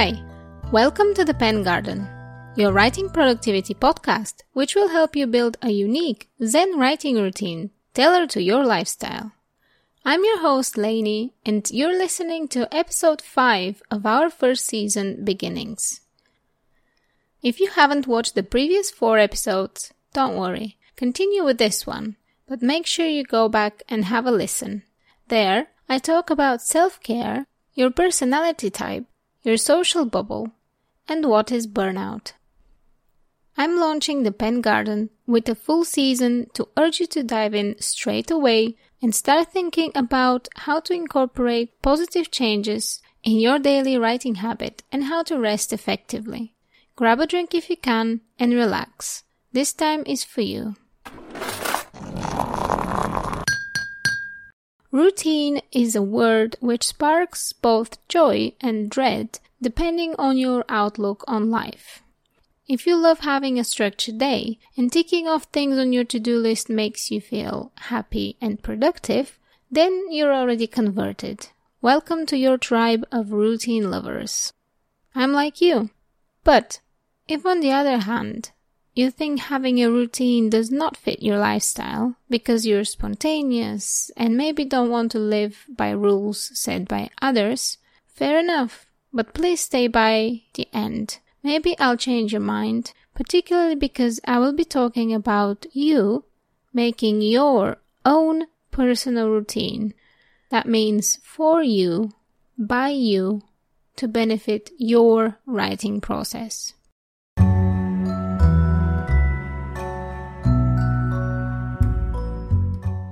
Hi, welcome to the Pen Garden, your writing productivity podcast, which will help you build a unique Zen writing routine tailored to your lifestyle. I'm your host, Lainey, and you're listening to episode 5 of our first season, Beginnings. If you haven't watched the previous four episodes, don't worry, continue with this one, but make sure you go back and have a listen. There, I talk about self care, your personality type, your social bubble, and what is burnout. I'm launching the Pen Garden with a full season to urge you to dive in straight away and start thinking about how to incorporate positive changes in your daily writing habit and how to rest effectively. Grab a drink if you can and relax. This time is for you. Routine is a word which sparks both joy and dread depending on your outlook on life. If you love having a structured day and ticking off things on your to do list makes you feel happy and productive, then you're already converted. Welcome to your tribe of routine lovers. I'm like you. But if on the other hand, you think having a routine does not fit your lifestyle because you're spontaneous and maybe don't want to live by rules set by others, fair enough. But please stay by the end. Maybe I'll change your mind, particularly because I will be talking about you making your own personal routine. That means for you, by you, to benefit your writing process.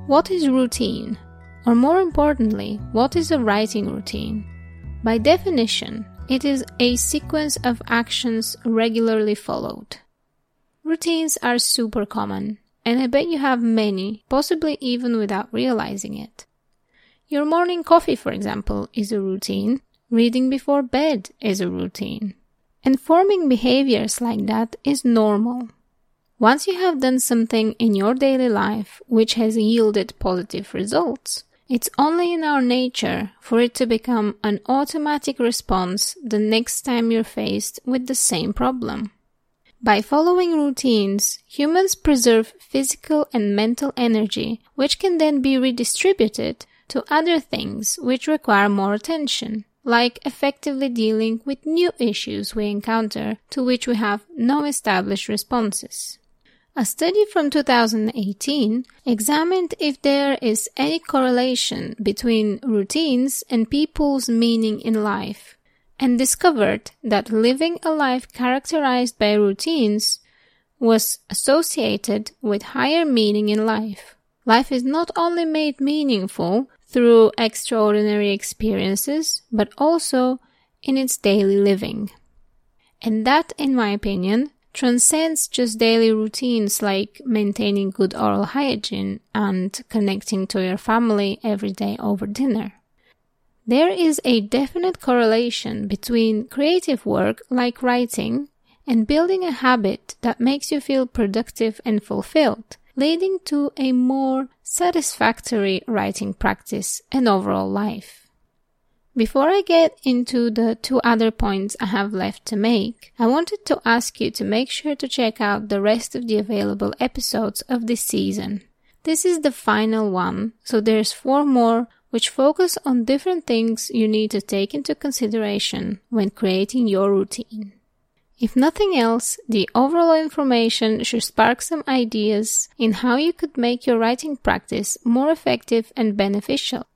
What is routine? Or more importantly, what is a writing routine? By definition, it is a sequence of actions regularly followed. Routines are super common, and I bet you have many, possibly even without realizing it. Your morning coffee, for example, is a routine. Reading before bed is a routine. And forming behaviors like that is normal. Once you have done something in your daily life which has yielded positive results, it's only in our nature for it to become an automatic response the next time you're faced with the same problem. By following routines, humans preserve physical and mental energy, which can then be redistributed to other things which require more attention, like effectively dealing with new issues we encounter to which we have no established responses. A study from 2018 examined if there is any correlation between routines and people's meaning in life and discovered that living a life characterized by routines was associated with higher meaning in life. Life is not only made meaningful through extraordinary experiences, but also in its daily living. And that, in my opinion, transcends just daily routines like maintaining good oral hygiene and connecting to your family every day over dinner. There is a definite correlation between creative work like writing and building a habit that makes you feel productive and fulfilled, leading to a more satisfactory writing practice and overall life. Before I get into the two other points I have left to make, I wanted to ask you to make sure to check out the rest of the available episodes of this season. This is the final one, so there's four more which focus on different things you need to take into consideration when creating your routine. If nothing else, the overall information should spark some ideas in how you could make your writing practice more effective and beneficial.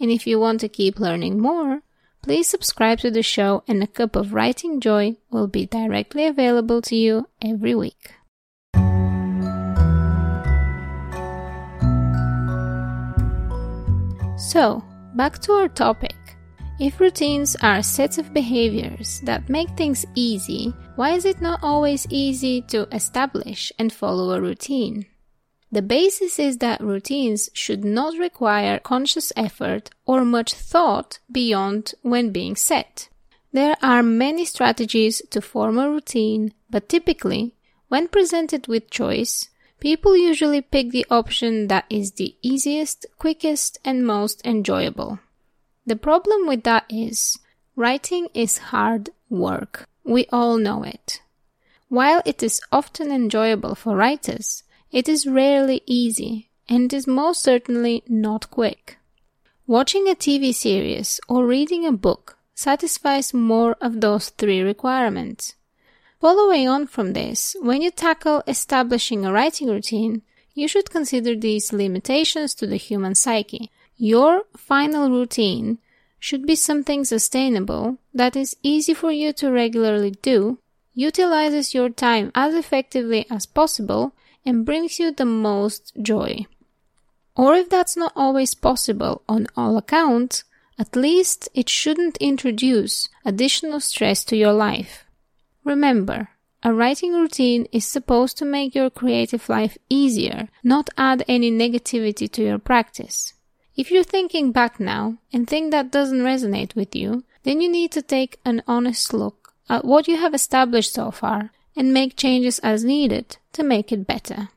And if you want to keep learning more, please subscribe to the show and a cup of writing joy will be directly available to you every week. So, back to our topic. If routines are sets of behaviors that make things easy, why is it not always easy to establish and follow a routine? The basis is that routines should not require conscious effort or much thought beyond when being set. There are many strategies to form a routine, but typically, when presented with choice, people usually pick the option that is the easiest, quickest, and most enjoyable. The problem with that is, writing is hard work. We all know it. While it is often enjoyable for writers, it is rarely easy and is most certainly not quick. Watching a TV series or reading a book satisfies more of those three requirements. Following on from this, when you tackle establishing a writing routine, you should consider these limitations to the human psyche. Your final routine should be something sustainable that is easy for you to regularly do, utilizes your time as effectively as possible, and brings you the most joy. Or if that's not always possible on all accounts, at least it shouldn't introduce additional stress to your life. Remember, a writing routine is supposed to make your creative life easier, not add any negativity to your practice. If you're thinking back now and think that doesn't resonate with you, then you need to take an honest look at what you have established so far and make changes as needed to make it better.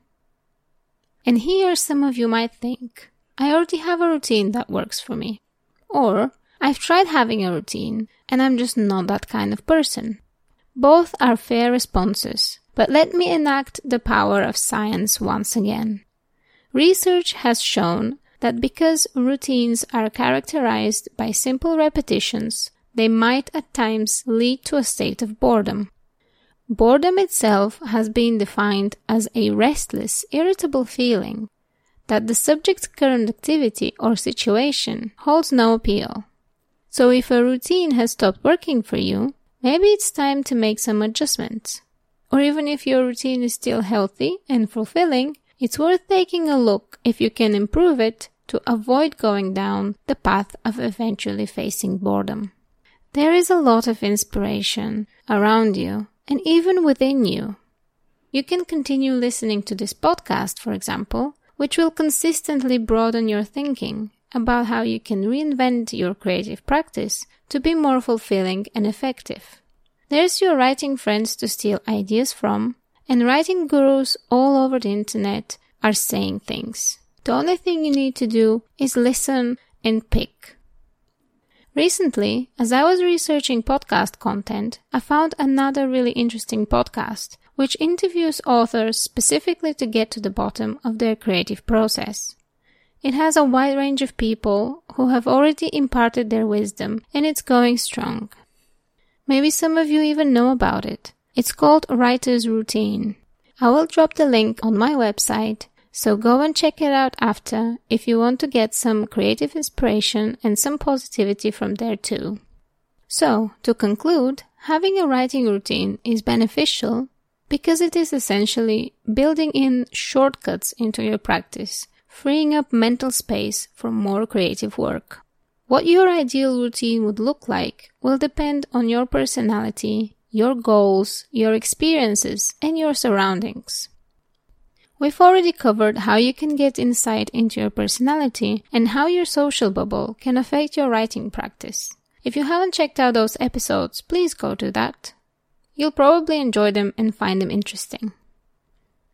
And here some of you might think, I already have a routine that works for me. Or, I've tried having a routine and I'm just not that kind of person. Both are fair responses, but let me enact the power of science once again. Research has shown that because routines are characterized by simple repetitions, they might at times lead to a state of boredom. Boredom itself has been defined as a restless, irritable feeling that the subject's current activity or situation holds no appeal. So if a routine has stopped working for you, maybe it's time to make some adjustments. Or even if your routine is still healthy and fulfilling, it's worth taking a look if you can improve it to avoid going down the path of eventually facing boredom. There is a lot of inspiration around you and even within you. You can continue listening to this podcast, for example, which will consistently broaden your thinking about how you can reinvent your creative practice to be more fulfilling and effective. There's your writing friends to steal ideas from, and writing gurus all over the internet are saying things. The only thing you need to do is listen and pick. Recently, as I was researching podcast content, I found another really interesting podcast, which interviews authors specifically to get to the bottom of their creative process. It has a wide range of people who have already imparted their wisdom, and it's going strong. Maybe some of you even know about it. It's called Writer's Routine. I will drop the link on my website so go and check it out after if you want to get some creative inspiration and some positivity from there too. So, to conclude, having a writing routine is beneficial because it is essentially building in shortcuts into your practice, freeing up mental space for more creative work. What your ideal routine would look like will depend on your personality, your goals, your experiences, and your surroundings. We've already covered how you can get insight into your personality and how your social bubble can affect your writing practice. If you haven't checked out those episodes, please go do that. You'll probably enjoy them and find them interesting.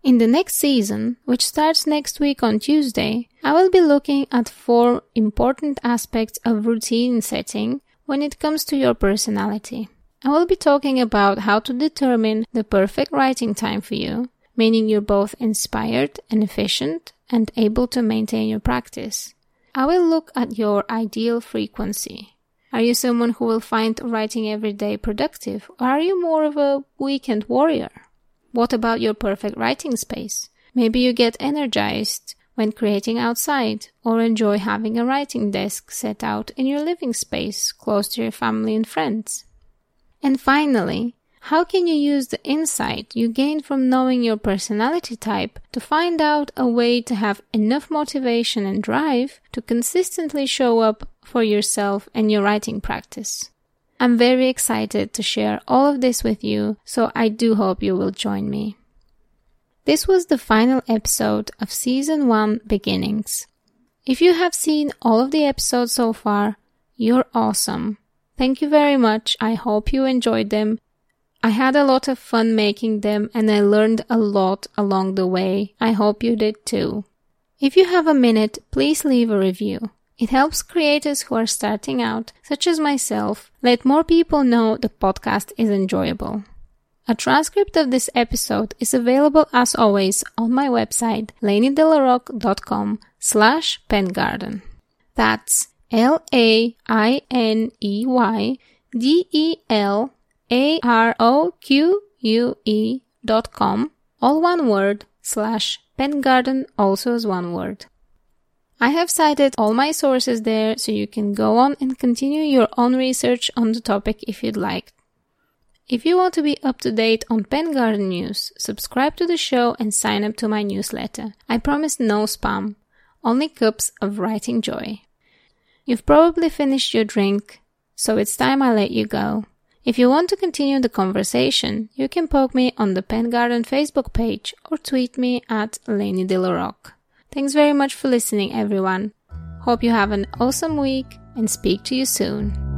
In the next season, which starts next week on Tuesday, I will be looking at four important aspects of routine setting when it comes to your personality. I will be talking about how to determine the perfect writing time for you, meaning you're both inspired and efficient and able to maintain your practice. I will look at your ideal frequency. Are you someone who will find writing every day productive, or are you more of a weekend warrior? What about your perfect writing space? Maybe you get energized when creating outside, or enjoy having a writing desk set out in your living space close to your family and friends. And finally, how can you use the insight you gain from knowing your personality type to find out a way to have enough motivation and drive to consistently show up for yourself and your writing practice? I'm very excited to share all of this with you, so I do hope you will join me. This was the final episode of Season 1 Beginnings. If you have seen all of the episodes so far, you're awesome. Thank you very much. I hope you enjoyed them I had a lot of fun making them and I learned a lot along the way. I hope you did too. If you have a minute, please leave a review. It helps creators who are starting out, such as myself, let more people know the podcast is enjoyable. A transcript of this episode is available as always on my website, laineydelaroque.com slash pengarden. That's L-A-I-N-E-Y-D-E-L-A-R-O-Q-U-E dot com, all one word, slash pengarden also as one word. I have cited all my sources there so you can go on and continue your own research on the topic if you'd like. If you want to be up to date on Pengarden news, subscribe to the show and sign up to my newsletter. I promise no spam, only cups of writing joy. You've probably finished your drink, so it's time I let you go. If you want to continue the conversation, you can poke me on the Pen Garden Facebook page or tweet me at Lainey Delaroque. Thanks very much for listening, everyone. Hope you have an awesome week and speak to you soon.